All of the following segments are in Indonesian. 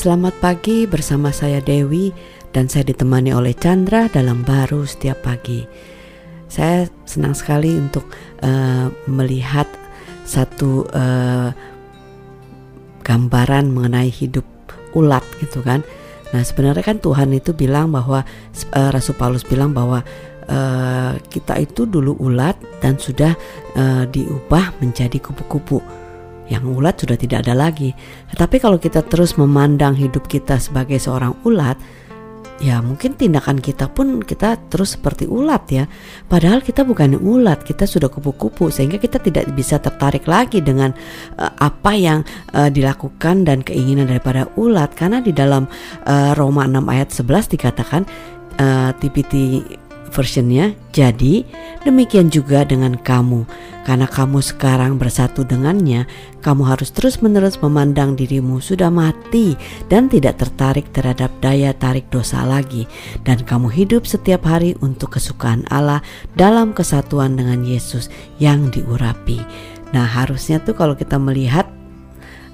Selamat pagi bersama saya Dewi dan saya ditemani oleh Chandra dalam baru setiap pagi. Saya senang sekali untuk uh, melihat satu uh, gambaran mengenai hidup ulat gitu kan. Nah sebenarnya kan Tuhan itu bilang bahwa uh, Rasul Paulus bilang bahwa uh, kita itu dulu ulat dan sudah uh, diubah menjadi kupu-kupu yang ulat sudah tidak ada lagi. Tetapi kalau kita terus memandang hidup kita sebagai seorang ulat, ya mungkin tindakan kita pun kita terus seperti ulat ya. Padahal kita bukan ulat, kita sudah kupu-kupu sehingga kita tidak bisa tertarik lagi dengan uh, apa yang uh, dilakukan dan keinginan daripada ulat karena di dalam uh, Roma 6 ayat 11 dikatakan uh, TPT versionnya jadi demikian juga dengan kamu karena kamu sekarang bersatu dengannya, kamu harus terus-menerus memandang dirimu sudah mati dan tidak tertarik terhadap daya tarik dosa lagi. Dan kamu hidup setiap hari untuk kesukaan Allah dalam kesatuan dengan Yesus yang diurapi. Nah harusnya tuh kalau kita melihat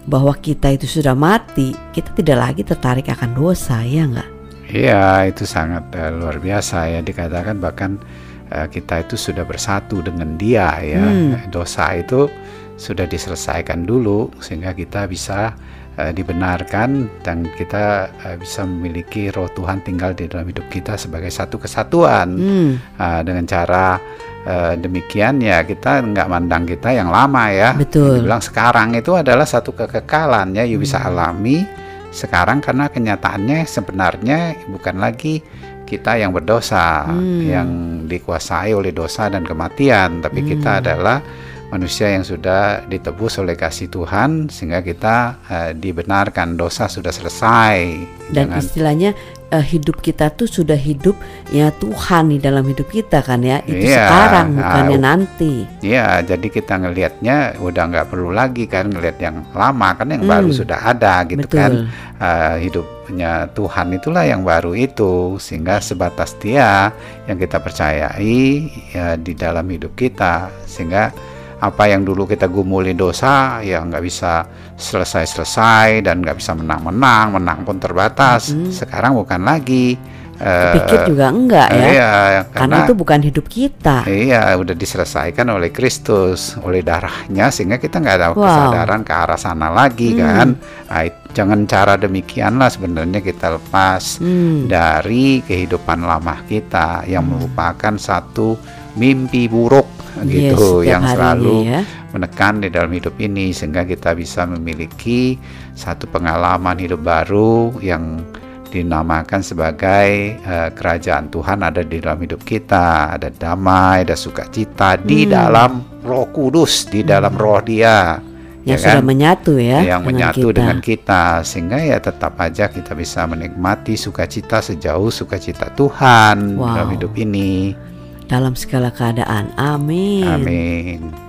bahwa kita itu sudah mati, kita tidak lagi tertarik akan dosa, ya enggak? Iya, itu sangat uh, luar biasa ya dikatakan bahkan Eh, kita itu sudah bersatu dengan Dia ya. Hmm. Dosa itu sudah diselesaikan dulu sehingga kita bisa uh, dibenarkan dan kita uh, bisa memiliki Roh Tuhan tinggal di dalam hidup kita sebagai satu kesatuan. Hmm. Uh, dengan cara uh, demikian ya kita nggak mandang kita yang lama ya. Betul. Bilang sekarang itu adalah satu kekekalan ya, you hmm. bisa alami sekarang karena kenyataannya sebenarnya bukan lagi kita yang berdosa, hmm. yang dikuasai oleh dosa dan kematian, tapi hmm. kita adalah manusia yang sudah ditebus oleh kasih Tuhan sehingga kita uh, dibenarkan dosa sudah selesai. Dan Jangan, istilahnya uh, hidup kita tuh sudah hidup ya Tuhan di dalam hidup kita kan ya. Itu iya, sekarang bukannya uh, nanti. Iya jadi kita ngelihatnya udah nggak perlu lagi kan ngelihat yang lama kan yang hmm, baru sudah ada gitu betul. kan uh, hidupnya Tuhan itulah yang baru itu sehingga sebatas Dia yang kita percayai ya di dalam hidup kita. Sehingga apa yang dulu kita gumuli dosa ya nggak bisa selesai-selesai dan nggak bisa menang-menang menang pun terbatas hmm. sekarang bukan lagi Pikir uh, juga enggak ya iya, karena, karena itu bukan hidup kita iya udah diselesaikan oleh Kristus oleh darahnya sehingga kita nggak ada wow. kesadaran ke arah sana lagi hmm. kan nah, jangan cara demikianlah sebenarnya kita lepas hmm. dari kehidupan lama kita yang hmm. merupakan satu mimpi buruk gitu yes, yang selalu ya. menekan di dalam hidup ini sehingga kita bisa memiliki satu pengalaman hidup baru yang dinamakan sebagai uh, kerajaan Tuhan ada di dalam hidup kita, ada damai, ada sukacita hmm. di dalam Roh Kudus, di dalam hmm. Roh Dia. Yang ya sudah kan? menyatu ya. Yang dengan menyatu kita. dengan kita sehingga ya tetap aja kita bisa menikmati sukacita sejauh sukacita Tuhan wow. dalam hidup ini dalam segala keadaan. Amin. Amin.